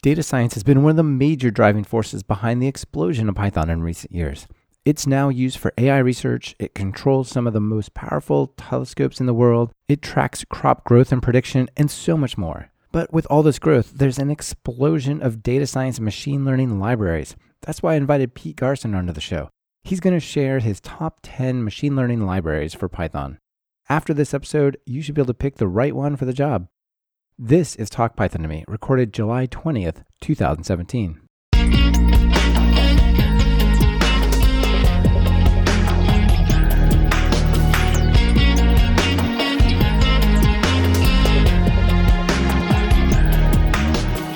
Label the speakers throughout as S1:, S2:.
S1: Data science has been one of the major driving forces behind the explosion of Python in recent years. It's now used for AI research, it controls some of the most powerful telescopes in the world, it tracks crop growth and prediction, and so much more. But with all this growth, there's an explosion of data science and machine learning libraries. That's why I invited Pete Garcin onto the show. He's going to share his top 10 machine learning libraries for Python. After this episode, you should be able to pick the right one for the job. This is Talk Python to Me, recorded July 20th, 2017.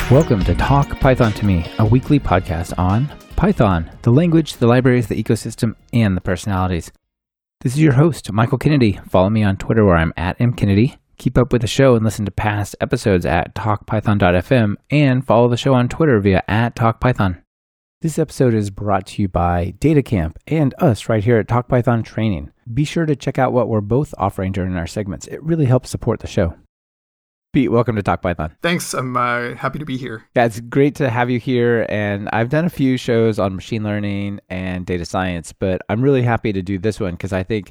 S1: Welcome to Talk Python to Me, a weekly podcast on Python, the language, the libraries, the ecosystem, and the personalities. This is your host, Michael Kennedy. Follow me on Twitter where I'm at mkennedy. Keep up with the show and listen to past episodes at talkpython.fm and follow the show on Twitter via at talkpython. This episode is brought to you by DataCamp and us right here at TalkPython Training. Be sure to check out what we're both offering during our segments. It really helps support the show. Pete, welcome to Talk Python.
S2: Thanks. I'm uh, happy to be here.
S1: Yeah, it's great to have you here. And I've done a few shows on machine learning and data science, but I'm really happy to do this one because I think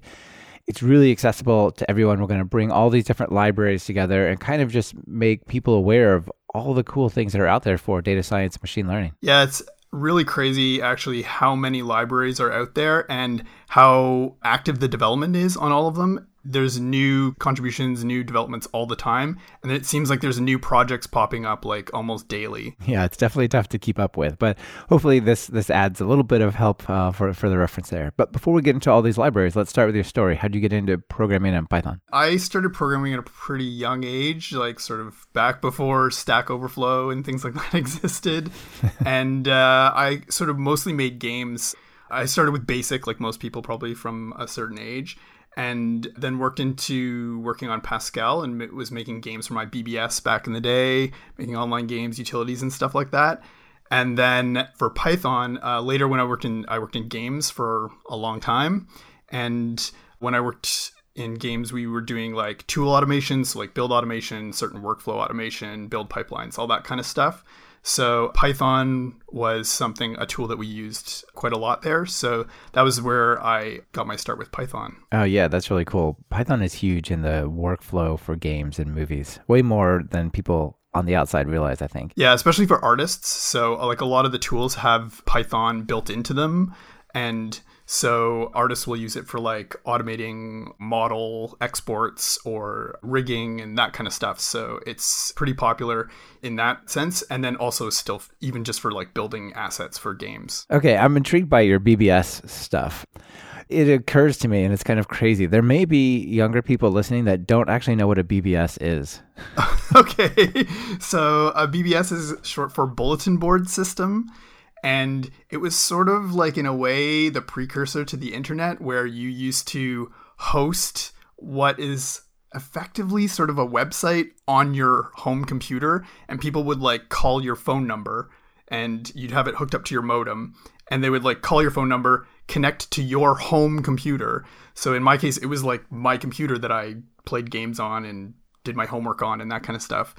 S1: it's really accessible to everyone. We're going to bring all these different libraries together and kind of just make people aware of all the cool things that are out there for data science and machine learning.
S2: Yeah, it's really crazy actually how many libraries are out there and how active the development is on all of them there's new contributions, new developments all the time, and it seems like there's new projects popping up like almost daily.
S1: Yeah, it's definitely tough to keep up with, but hopefully this this adds a little bit of help uh, for for the reference there. But before we get into all these libraries, let's start with your story. How did you get into programming in Python?
S2: I started programming at a pretty young age, like sort of back before Stack Overflow and things like that existed, and uh, I sort of mostly made games. I started with BASIC, like most people probably from a certain age and then worked into working on Pascal and was making games for my BBS back in the day, making online games, utilities, and stuff like that. And then for Python, uh, later when I worked in I worked in games for a long time, and when I worked in games, we were doing like tool automation, so like build automation, certain workflow automation, build pipelines, all that kind of stuff. So Python was something, a tool that we used quite a lot there. So that was where I got my start with Python.
S1: Oh, yeah, that's really cool. Python is huge in the workflow for games and movies, way more than people on the outside realize, I think.
S2: Yeah, especially for artists. So, uh, like, a lot of the tools have Python built into them. And so artists will use it for like automating model exports or rigging and that kind of stuff. So it's pretty popular in that sense. And then also still even just for like building assets for games.
S1: Okay, I'm intrigued by your BBS stuff. It occurs to me, and it's kind of crazy. There may be younger people listening that don't actually know what a BBS is.
S2: okay, so a BBS is short for Bulletin Board System and it was sort of like in a way the precursor to the internet where you used to host what is effectively sort of a website on your home computer and people would like call your phone number and you'd have it hooked up to your modem and they would like call your phone number connect to your home computer. So in my case it was like my computer that i played games on and did my homework on and that kind of stuff.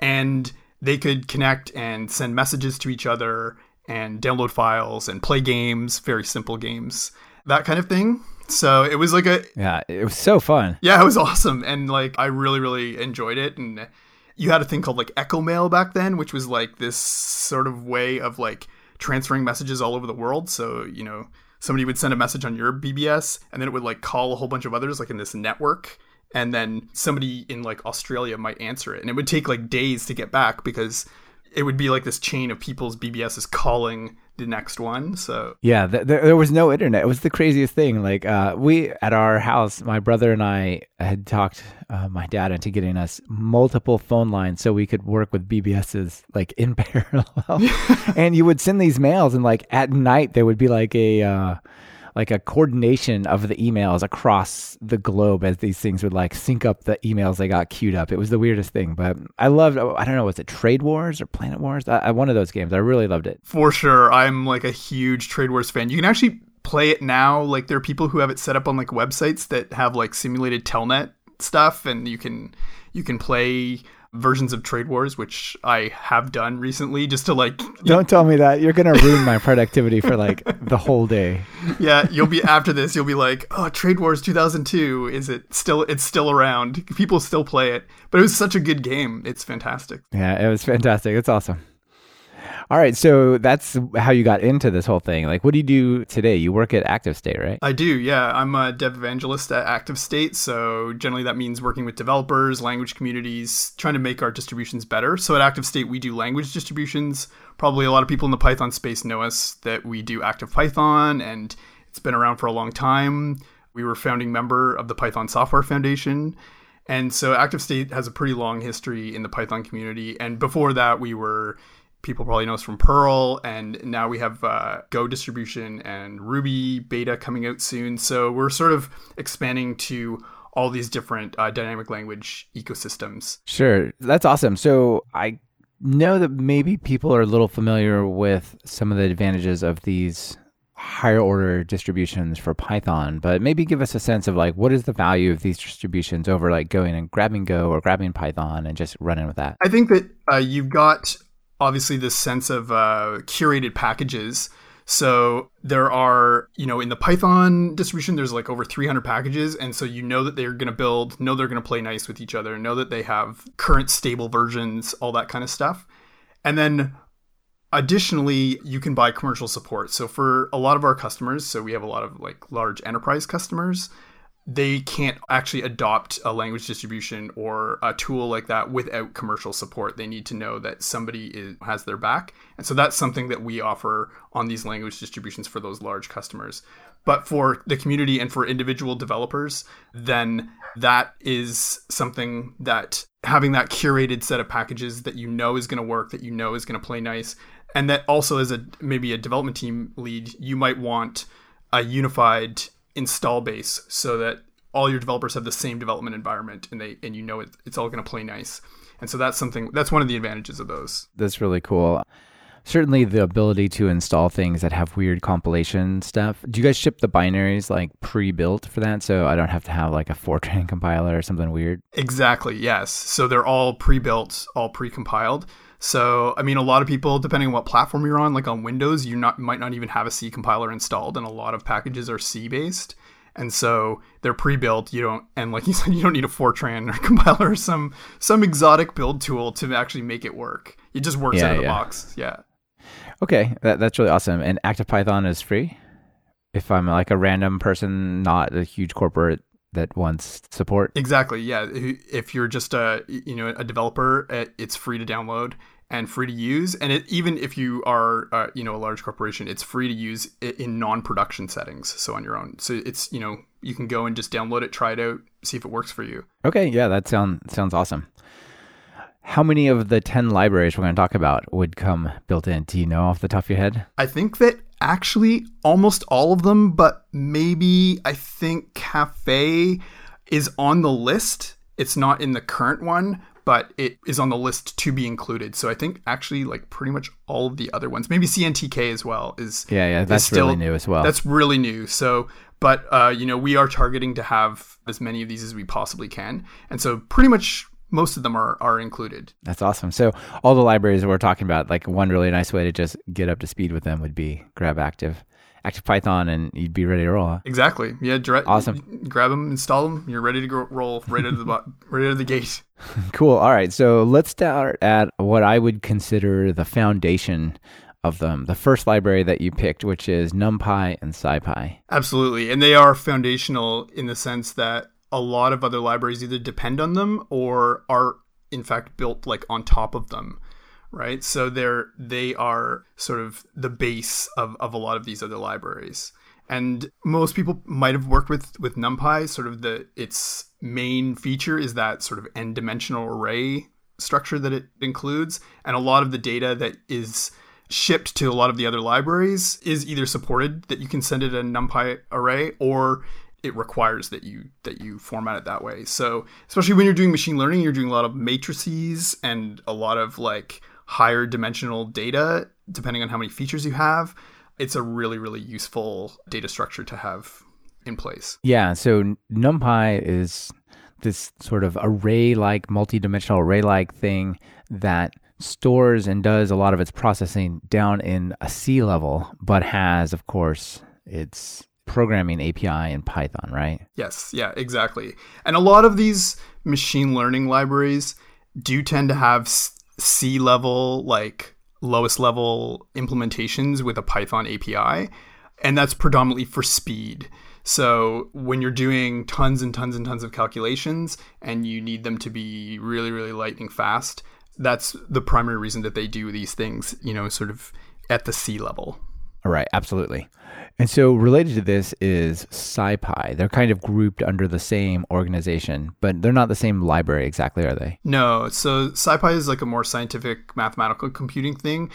S2: And they could connect and send messages to each other and download files and play games, very simple games, that kind of thing. So it was like a
S1: yeah, it was so fun.
S2: Yeah, it was awesome, and like I really really enjoyed it. And you had a thing called like Echo Mail back then, which was like this sort of way of like transferring messages all over the world. So you know somebody would send a message on your BBS, and then it would like call a whole bunch of others like in this network. And then somebody in like Australia might answer it, and it would take like days to get back because it would be like this chain of people's BBSs calling the next one. So
S1: yeah, th- there was no internet. It was the craziest thing. Like uh, we at our house, my brother and I had talked uh, my dad into getting us multiple phone lines so we could work with BBSs like in parallel. and you would send these mails, and like at night there would be like a. Uh, like a coordination of the emails across the globe as these things would like sync up the emails they got queued up. It was the weirdest thing, but I loved. I don't know, was it Trade Wars or Planet Wars? I, I, one of those games. I really loved it.
S2: For sure, I'm like a huge Trade Wars fan. You can actually play it now. Like there are people who have it set up on like websites that have like simulated telnet stuff, and you can you can play versions of Trade Wars, which I have done recently just to like.
S1: Don't tell me that. You're going to ruin my productivity for like the whole day.
S2: Yeah, you'll be after this, you'll be like, oh, Trade Wars 2002. Is it still, it's still around. People still play it. But it was such a good game. It's fantastic.
S1: Yeah, it was fantastic. It's awesome. All right, so that's how you got into this whole thing. Like, what do you do today? You work at ActiveState, right?
S2: I do, yeah. I'm a dev evangelist at ActiveState. So, generally, that means working with developers, language communities, trying to make our distributions better. So, at ActiveState, we do language distributions. Probably a lot of people in the Python space know us that we do ActivePython, and it's been around for a long time. We were founding member of the Python Software Foundation. And so ActiveState has a pretty long history in the Python community. And before that, we were people probably know us from Perl, and now we have uh, Go distribution and Ruby beta coming out soon. So we're sort of expanding to all these different uh, dynamic language ecosystems.
S1: Sure, that's awesome. So I know that maybe people are a little familiar with some of the advantages of these higher order distributions for Python, but maybe give us a sense of like what is the value of these distributions over like going and grabbing Go or grabbing Python and just running with that.
S2: I think that uh, you've got obviously this sense of uh, curated packages. So there are, you know, in the Python distribution, there's like over 300 packages. And so you know that they're going to build, know they're going to play nice with each other, know that they have current stable versions, all that kind of stuff. And then additionally, you can buy commercial support. So for a lot of our customers, so we have a lot of like large enterprise customers, they can't actually adopt a language distribution or a tool like that without commercial support. They need to know that somebody is, has their back. And so that's something that we offer on these language distributions for those large customers. But for the community and for individual developers, then that is something that having that curated set of packages that you know is going to work, that you know is going to play nice, and that also as a maybe a development team lead, you might want a unified install base so that all your developers have the same development environment and they and you know it, it's all going to play nice. And so that's something that's one of the advantages of those.
S1: That's really cool. Certainly the ability to install things that have weird compilation stuff. Do you guys ship the binaries like pre-built for that? So i don't have to have like a fortran compiler or something weird?
S2: Exactly yes. So they're all pre-built all pre-compiled so, I mean, a lot of people, depending on what platform you're on, like on Windows, you not might not even have a C compiler installed, and a lot of packages are C based, and so they're pre-built. You don't, and like you said, you don't need a Fortran or compiler or some some exotic build tool to actually make it work. It just works yeah, out of yeah. the box. Yeah.
S1: Okay, that, that's really awesome. And ActivePython is free. If I'm like a random person, not a huge corporate that wants support.
S2: Exactly. Yeah. If you're just a you know a developer, uh, it's free to download and free to use. And it, even if you are uh, you know a large corporation, it's free to use in non-production settings, so on your own. So it's you know you can go and just download it, try it out, see if it works for you.
S1: Okay. Yeah, that sounds sounds awesome. How many of the 10 libraries we're going to talk about would come built in? Do you know off the top of your head?
S2: I think that actually almost all of them, but maybe I think Caffe is on the list. It's not in the current one, but it is on the list to be included. So I think actually like pretty much all of the other ones, maybe CNTK as well is
S1: yeah yeah that's still, really new as well.
S2: That's really new. So but uh, you know we are targeting to have as many of these as we possibly can, and so pretty much most of them are are included.
S1: That's awesome. So all the libraries we're talking about, like one really nice way to just get up to speed with them would be grab active. ActivePython, and you'd be ready to roll.
S2: Exactly. Yeah. Direct,
S1: awesome.
S2: Grab them, install them. You're ready to go, roll right out of the right out of the gate.
S1: cool. All right. So let's start at what I would consider the foundation of them. The first library that you picked, which is NumPy and SciPy.
S2: Absolutely, and they are foundational in the sense that a lot of other libraries either depend on them or are in fact built like on top of them right? So they're they are sort of the base of, of a lot of these other libraries. And most people might have worked with with numpy sort of the its main feature is that sort of n dimensional array structure that it includes. And a lot of the data that is shipped to a lot of the other libraries is either supported that you can send it a numpy array or it requires that you that you format it that way. So especially when you're doing machine learning, you're doing a lot of matrices and a lot of like higher dimensional data, depending on how many features you have. It's a really really useful data structure to have in place.
S1: Yeah. So NumPy is this sort of array like, multi-dimensional array like thing that stores and does a lot of its processing down in a C level, but has, of course, its programming API in Python, right?
S2: Yes, yeah, exactly. And a lot of these machine learning libraries do tend to have C level, like lowest level implementations with a Python API. And that's predominantly for speed. So when you're doing tons and tons and tons of calculations and you need them to be really, really lightning fast, that's the primary reason that they do these things, you know, sort of at the C level.
S1: Right, absolutely. And so related to this is SciPy. They're kind of grouped under the same organization, but they're not the same library exactly, are they?
S2: No. So SciPy is like a more scientific mathematical computing thing,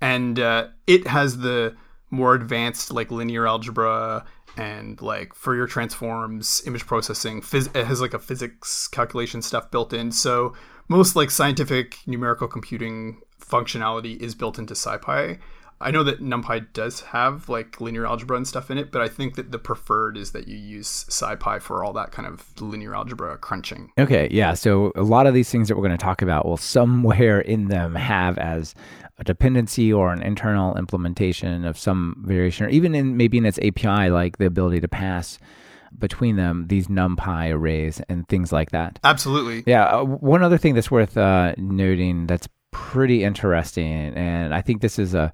S2: and uh, it has the more advanced like linear algebra and like Fourier transforms, image processing. Phys- it has like a physics calculation stuff built in. So most like scientific numerical computing functionality is built into SciPy. I know that NumPy does have like linear algebra and stuff in it, but I think that the preferred is that you use SciPy for all that kind of linear algebra crunching.
S1: Okay, yeah. So a lot of these things that we're going to talk about will somewhere in them have as a dependency or an internal implementation of some variation, or even in maybe in its API, like the ability to pass between them these numpy arrays and things like that.
S2: Absolutely.
S1: Yeah. Uh, one other thing that's worth uh, noting that's pretty interesting, and I think this is a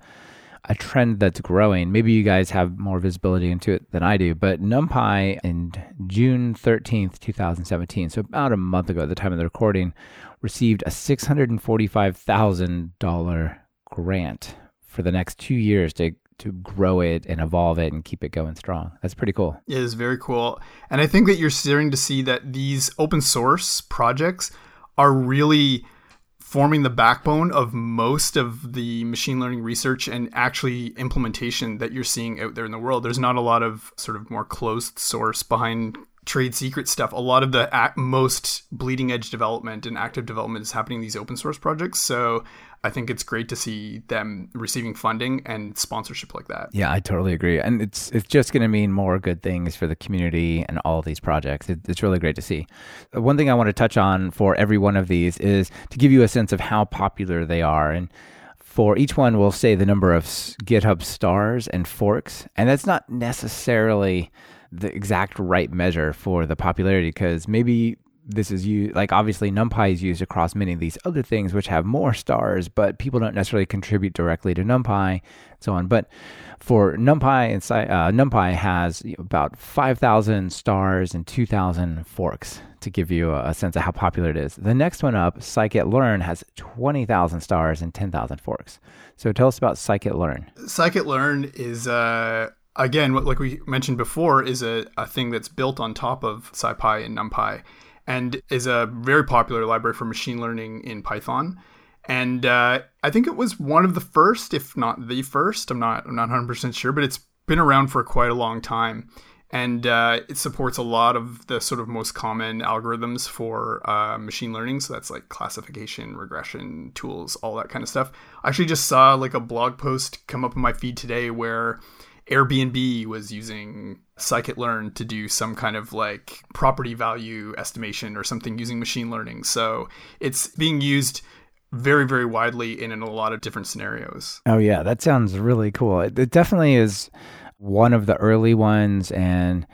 S1: a trend that's growing. Maybe you guys have more visibility into it than I do, but NumPy in June 13th, 2017, so about a month ago at the time of the recording, received a $645,000 grant for the next two years to to grow it and evolve it and keep it going strong. That's pretty cool.
S2: It is very cool. And I think that you're starting to see that these open source projects are really forming the backbone of most of the machine learning research and actually implementation that you're seeing out there in the world. There's not a lot of sort of more closed source behind trade secret stuff. A lot of the most bleeding edge development and active development is happening in these open source projects. So I think it's great to see them receiving funding and sponsorship like that.
S1: Yeah, I totally agree, and it's it's just going to mean more good things for the community and all these projects. It, it's really great to see. One thing I want to touch on for every one of these is to give you a sense of how popular they are, and for each one, we'll say the number of GitHub stars and forks, and that's not necessarily the exact right measure for the popularity because maybe this is you like obviously numpy is used across many of these other things which have more stars but people don't necessarily contribute directly to numpy and so on. But for numpy and uh, numpy has about 5000 stars and 2000 forks to give you a, sense of how popular it is. The next one up scikit-learn has 20000 stars and 10000 forks. So tell us about scikit-learn.
S2: Scikit-learn is uh again like we mentioned before is a, a thing that's built on top of scipy and numpy and is a very popular library for machine learning in Python. And uh, I think it was one of the first, if not the first. I'm not I'm not 100 percent sure, but it's been around for quite a long time, and uh, it supports a lot of the sort of most common algorithms for uh, machine learning. So that's like classification, regression tools, all that kind of stuff. I actually just saw like a blog post come up in my feed today where Airbnb was using scikit-learn to do some kind of like property value estimation or something using machine learning. So it's being used very, very widely in, in a lot of different scenarios.
S1: Oh, yeah. That sounds really cool. It, it definitely is one of the early ones. And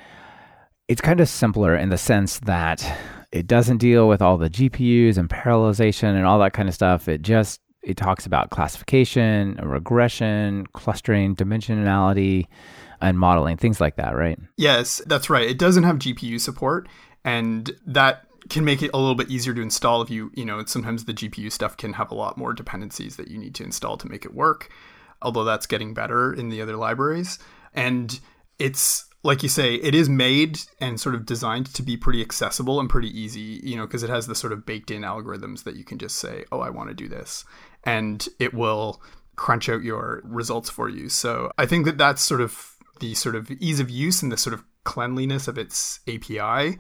S1: it's kind of simpler in the sense that it doesn't deal with all the GPUs and parallelization and all that kind of stuff. It just it talks about classification, regression, clustering, dimensionality, and modeling, things like that, right?
S2: Yes, that's right. It doesn't have GPU support, and that can make it a little bit easier to install if you, you know, sometimes the GPU stuff can have a lot more dependencies that you need to install to make it work, although that's getting better in the other libraries. And it's like you say, it is made and sort of designed to be pretty accessible and pretty easy, you know, because it has the sort of baked in algorithms that you can just say, oh, I want to do this. And it will crunch out your results for you. So I think that that's sort of the sort of ease of use and the sort of cleanliness of its API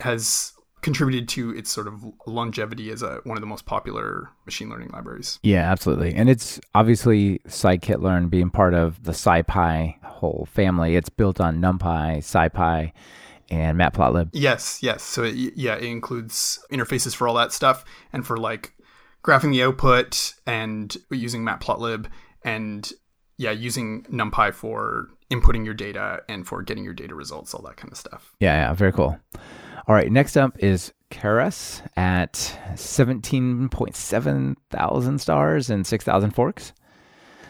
S2: has contributed to its sort of longevity as a one of the most popular machine learning libraries.
S1: Yeah, absolutely. And it's obviously scikit-learn being part of the SciPy whole family. It's built on NumPy, SciPy, and Matplotlib.
S2: Yes, yes. So it, yeah, it includes interfaces for all that stuff and for like graphing the output and using Matplotlib and yeah, using NumPy for inputting your data and for getting your data results, all that kind of stuff.
S1: Yeah, yeah, very cool. All right, next up is Keras at 17.7 thousand stars and 6,000 forks.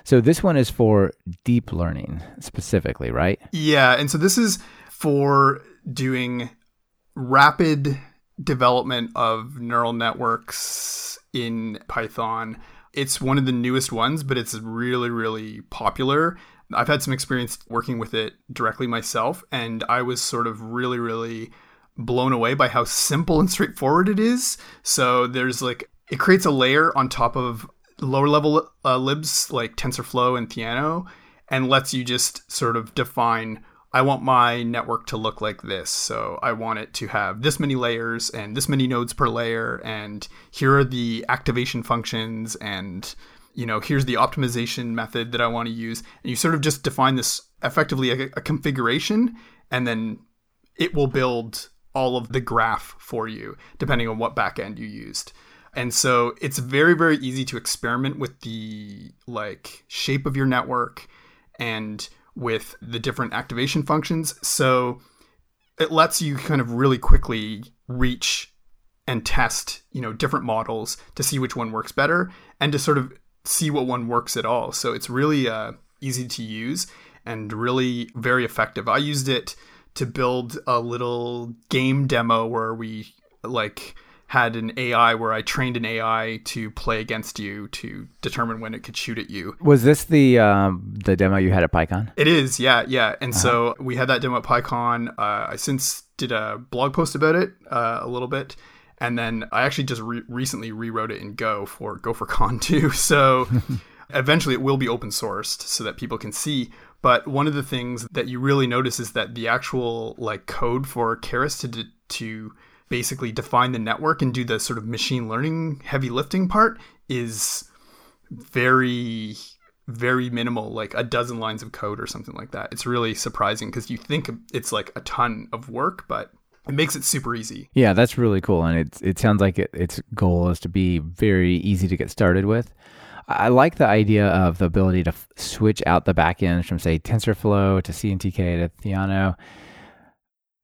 S1: So this one is for deep learning specifically, right?
S2: Yeah, and so this is for doing rapid development of neural networks in Python. It's one of the newest ones, but it's really, really popular. I've had some experience working with it directly myself, and I was sort of really, really blown away by how simple and straightforward it is. So there's like, it creates a layer on top of lower level uh, libs like TensorFlow and Theano and lets you just sort of define I want my network to look like this. So I want it to have this many layers and this many nodes per layer. And here are the activation functions. And, you know, here's the optimization method that I want to use. And you sort of just define this effectively a, a configuration. And then it will build all of the graph for you, depending on what backend you used. And so it's very, very easy to experiment with the like shape of your network and with the different activation functions. So it lets you kind of really quickly reach and test, you know, different models to see which one works better and to sort of see what one works at all. So it's really uh, easy to use and really very effective. I used it to build a little game demo where we like had an AI where I trained an AI to play against you to determine when it could shoot at you.
S1: Was this the um, the demo you had at PyCon?
S2: It is, yeah, yeah. And uh-huh. so we had that demo at PyCon. Uh, I since did a blog post about it uh, a little bit, and then I actually just re- recently rewrote it in Go for GopherCon too. So eventually it will be open sourced so that people can see. But one of the things that you really notice is that the actual like code for Keras to to basically define the network and do the sort of machine learning heavy lifting part is very very minimal like a dozen lines of code or something like that it's really surprising because you think it's like a ton of work but it makes it super easy
S1: yeah that's really cool and it, it sounds like it, its goal is to be very easy to get started with I like the idea of the ability to f- switch out the backends from, say, TensorFlow to CNTK to Theano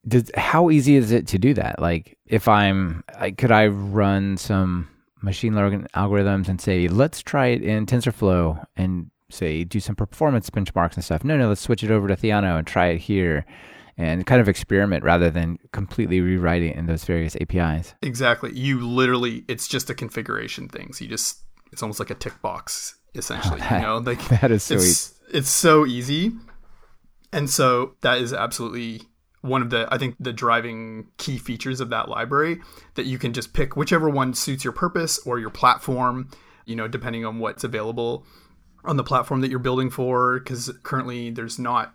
S1: does how easy is it to do that? Like, if I'm, could I run some machine learning algorithms and say, let's try it in TensorFlow and say do some performance benchmarks and stuff? No, no, let's switch it over to Theano and try it here and kind of experiment rather than completely rewriting in those various APIs.
S2: Exactly. You literally, it's just a configuration thing. So you just, it's almost like a tick box essentially. that, you know, like
S1: that is so
S2: it's,
S1: easy.
S2: It's so easy, and so that is absolutely one of the I think the driving key features of that library that you can just pick whichever one suits your purpose or your platform, you know, depending on what's available on the platform that you're building for because currently there's not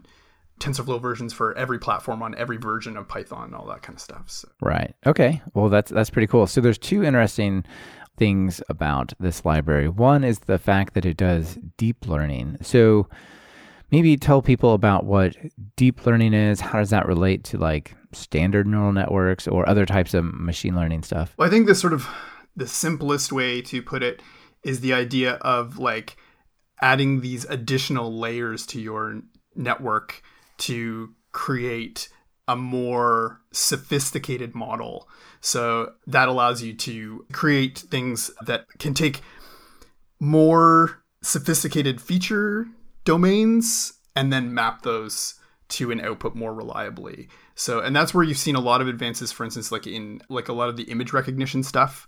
S2: TensorFlow versions for every platform on every version of Python, all that kind of stuff. So.
S1: Right. Okay. Well, that's that's pretty cool. So there's two interesting things about this library. One is the fact that it does deep learning. So maybe tell people about what deep learning is. How does that relate to like standard neural networks or other types of machine learning stuff?
S2: Well, I think the sort of the simplest way to put it is the idea of like adding these additional layers to your network to create a more sophisticated model. So that allows you to create things that can take more sophisticated feature domains and then map those to an output more reliably. So, and that's where you've seen a lot of advances, for instance, like in like a lot of the image recognition stuff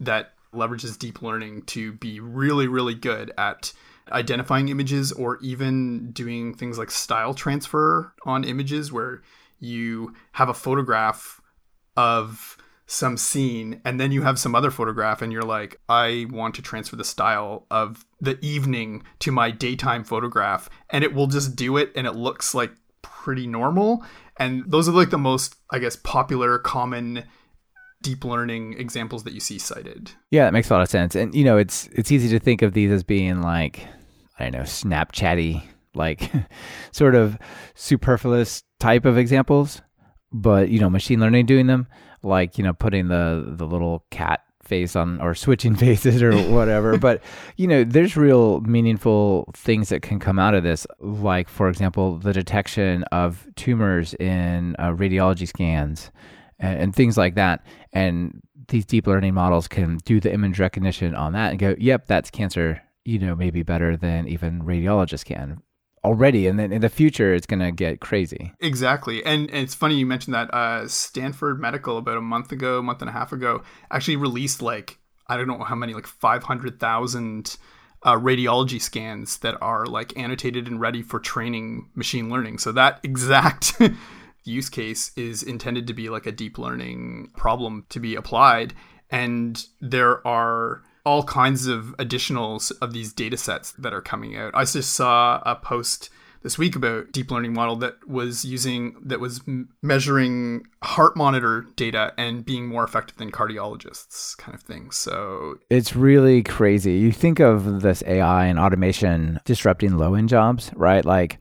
S2: that leverages deep learning to be really, really good at identifying images or even doing things like style transfer on images where you have a photograph of some scene and then you have some other photograph and you're like i want to transfer the style of the evening to my daytime photograph and it will just do it and it looks like pretty normal. And those are like the most i guess popular common deep learning examples that you see cited.
S1: Yeah that makes a lot of sense. And you know it's it's easy to think of these as being like i don't know snapchatty like sort of superfluous type of examples but you know, machine learning doing them, like you know, putting the the little cat face on or switching faces or whatever. but you know, there's real meaningful things that can come out of this, like for example, the detection of tumors in uh, radiology scans and, and things like that. And these deep learning models can do the image recognition on that and go, "Yep, that's cancer." You know, maybe better than even radiologists can already and then in the future it's going to get crazy.
S2: Exactly and, and, it's funny you mentioned that uh, stanford medical about a month ago month and a half ago actually released like i don't know how many like 500000 uh, radiology scans that are like annotated and ready for training machine learning. So that exact use case is intended to be like a deep learning problem to be applied and there are all kinds of additionals of these data sets that are coming out. I just saw a post this week about deep learning model that was using that was measuring heart monitor data and being more effective than cardiologists kind of thing so
S1: it's really crazy you think of this ai and automation disrupting low end jobs right like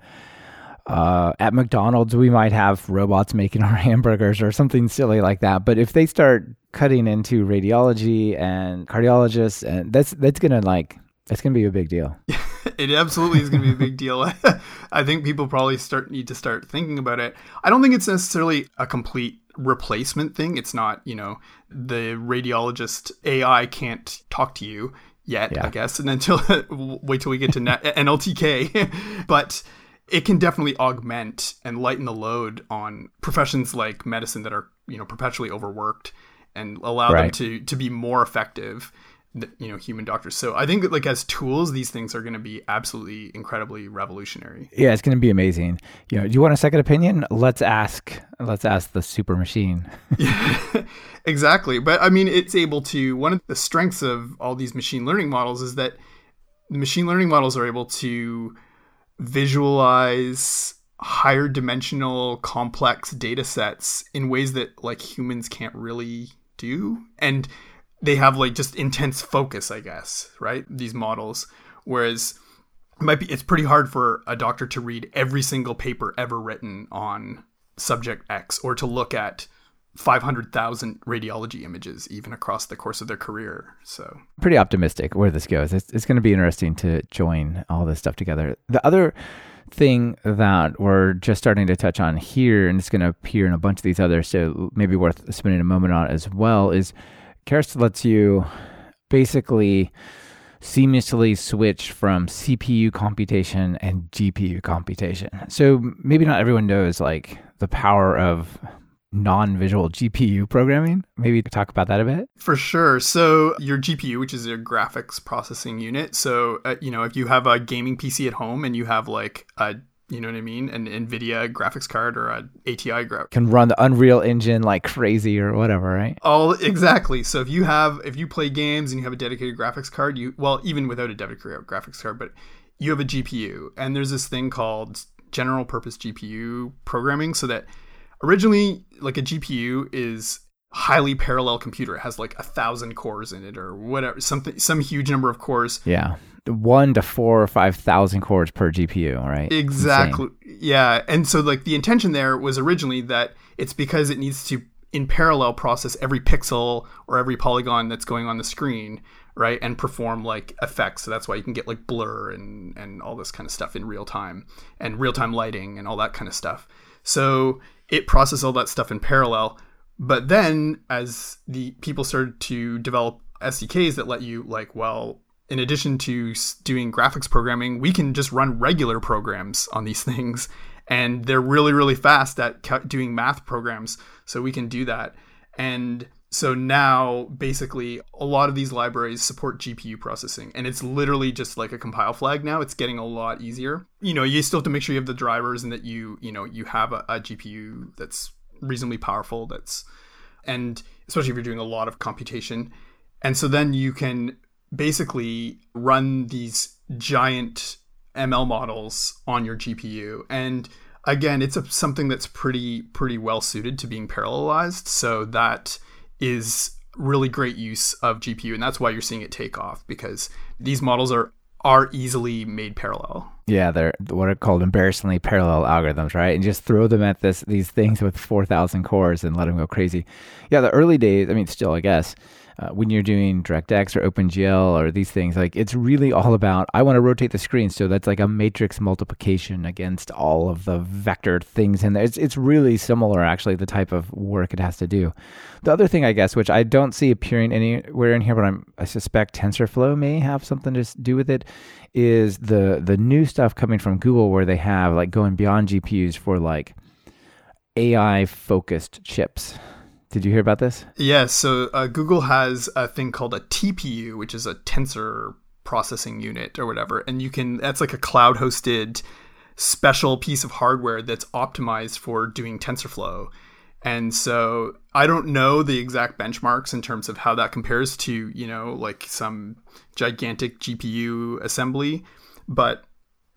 S1: uh, at McDonald's, we might have robots making our hamburgers or something silly like that. But if they start cutting into radiology and cardiologists, and that's that's gonna like that's gonna be a big deal.
S2: it absolutely is gonna be a big deal. I think people probably start need to start thinking about it. I don't think it's necessarily a complete replacement thing. It's not, you know, the radiologist AI can't talk to you yet, yeah. I guess, and until wait till we get to NLTK. but it can definitely augment and lighten the load on professions like medicine that are you know perpetually overworked and allow right. them to to be more effective you know human doctors. So i think that like as tools these things are going to be absolutely incredibly revolutionary.
S1: Yeah it's going to be amazing. You know do you want a second opinion? Let's ask let's ask the super machine.
S2: Yeah, exactly. But i mean it's able to one of the strengths of all these machine learning models is that the machine learning models are able to visualize higher dimensional complex data sets in ways that like humans can't really do and they have like just intense focus i guess right these models whereas it might be it's pretty hard for a doctor to read every single paper ever written on subject x or to look at 500,000 radiology images even across the course of their career. So,
S1: pretty optimistic where this goes. It's, it's going to be interesting to join all this stuff together. The other thing that we're just starting to touch on here, and it's going to appear in a bunch of these others, so maybe worth spending a moment on as well, is Keras lets you basically seamlessly switch from CPU computation and GPU computation. So maybe not everyone knows like the power of non-visual GPU programming. Maybe talk about that a bit.
S2: For sure. So your GPU, which is your graphics processing unit. So uh, you know, if you have a gaming PC at home and you have like a you know what I mean? An NVIDIA graphics card or an ATI graphics
S1: can run the Unreal Engine like crazy or whatever, right?
S2: All exactly. So if you have if you play games and you have a dedicated graphics card, you well even without a dedicated graphics card, but you have a GPU, and there's this thing called general purpose GPU programming, so that originally like a GPU is highly parallel computer. It has like a thousand cores in it or whatever, something, some huge number of cores.
S1: Yeah. One to four or five thousand cores per GPU, right?
S2: Exactly. Insane. Yeah. And so like the intention there was originally that it's because it needs to in parallel process every pixel or every polygon that's going on the screen right and perform like effects so that's why you can get like blur and and all this kind of stuff in real time and real time lighting and all that kind of stuff so it processed all that stuff in parallel. But then as the people started to develop SDKs that let you like, well, in addition to doing graphics programming, we can just run regular programs on these things. And they're really, really fast at doing math programs. So we can do that. And so now basically a lot of these libraries support GPU processing and it's literally just like a compile flag now. It's getting a lot easier. You know, you still have to make sure you have the drivers and that you, you know, you have a, a GPU that's reasonably powerful that's and especially if you're doing a lot of computation. And so then you can basically run these giant ML models on your GPU and again, it's a, something that's pretty pretty well suited to being parallelized so that is really great use of GPU, and that's why you're seeing it take off because these models are are easily made parallel.
S1: Yeah, they're what are called embarrassingly parallel algorithms, right? And just throw them at this these things with 4,000 cores and let them go crazy. Yeah, the early days, I mean, still, I guess, uh, when you're doing DirectX or OpenGL or these things, like it's really all about I want to rotate the screen, so that's like a matrix multiplication against all of the vector things in there. It's it's really similar, actually, the type of work it has to do. The other thing, I guess, which I don't see appearing anywhere in here, but I'm I suspect TensorFlow may have something to do with it, is the the new stuff coming from Google where they have like going beyond GPUs for like AI focused chips. Did you hear about this?
S2: Yes. Yeah, so uh, Google has a thing called a TPU, which is a tensor processing unit or whatever, and you can that's like a cloud hosted special piece of hardware that's optimized for doing TensorFlow. And so I don't know the exact benchmarks in terms of how that compares to, you know, like some gigantic GPU assembly, but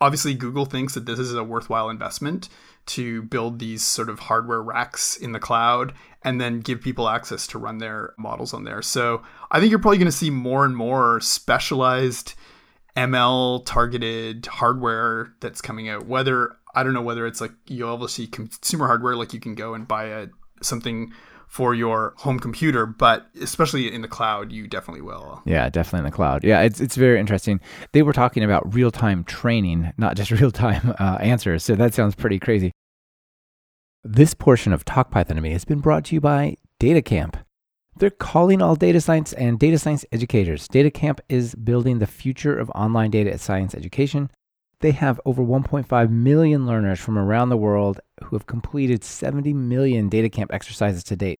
S2: obviously Google thinks that this is a worthwhile investment to build these sort of hardware racks in the cloud and then give people access to run their models on there. So I think you're probably going to see more and more specialized ML targeted hardware that's coming out. Whether I don't know whether it's like you'll obviously consumer hardware, like you can go and buy a something for your home computer, but especially in the cloud, you definitely will.
S1: Yeah, definitely in the cloud. Yeah, it's it's very interesting. They were talking about real time training, not just real time uh, answers. So that sounds pretty crazy. This portion of Talk Python to Me has been brought to you by DataCamp. They're calling all data science and data science educators. DataCamp is building the future of online data science education. They have over 1.5 million learners from around the world who have completed 70 million DataCamp exercises to date.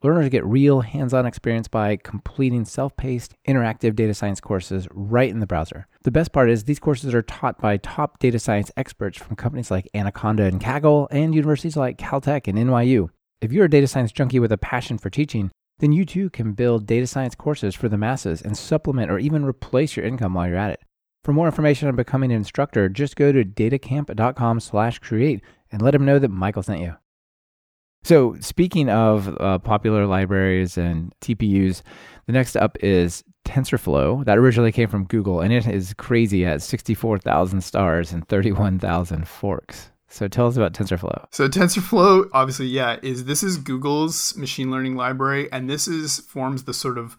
S1: Learners get real hands on experience by completing self paced, interactive data science courses right in the browser. The best part is these courses are taught by top data science experts from companies like Anaconda and Kaggle and universities like Caltech and NYU. If you're a data science junkie with a passion for teaching, then you too can build data science courses for the masses and supplement or even replace your income while you're at it. For more information on becoming an instructor, just go to datacamp.com/create and let them know that Michael sent you. So, speaking of uh, popular libraries and TPUs, the next up is TensorFlow. That originally came from Google, and it is crazy at 64,000 stars and 31,000 forks. So tell us about TensorFlow.
S2: So TensorFlow, obviously, yeah, is this is Google's machine learning library, and this is forms the sort of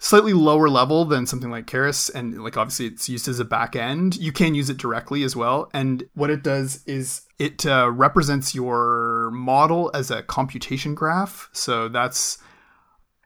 S2: slightly lower level than something like Keras, and like obviously it's used as a back end. You can use it directly as well, and what it does is it uh, represents your model as a computation graph. So that's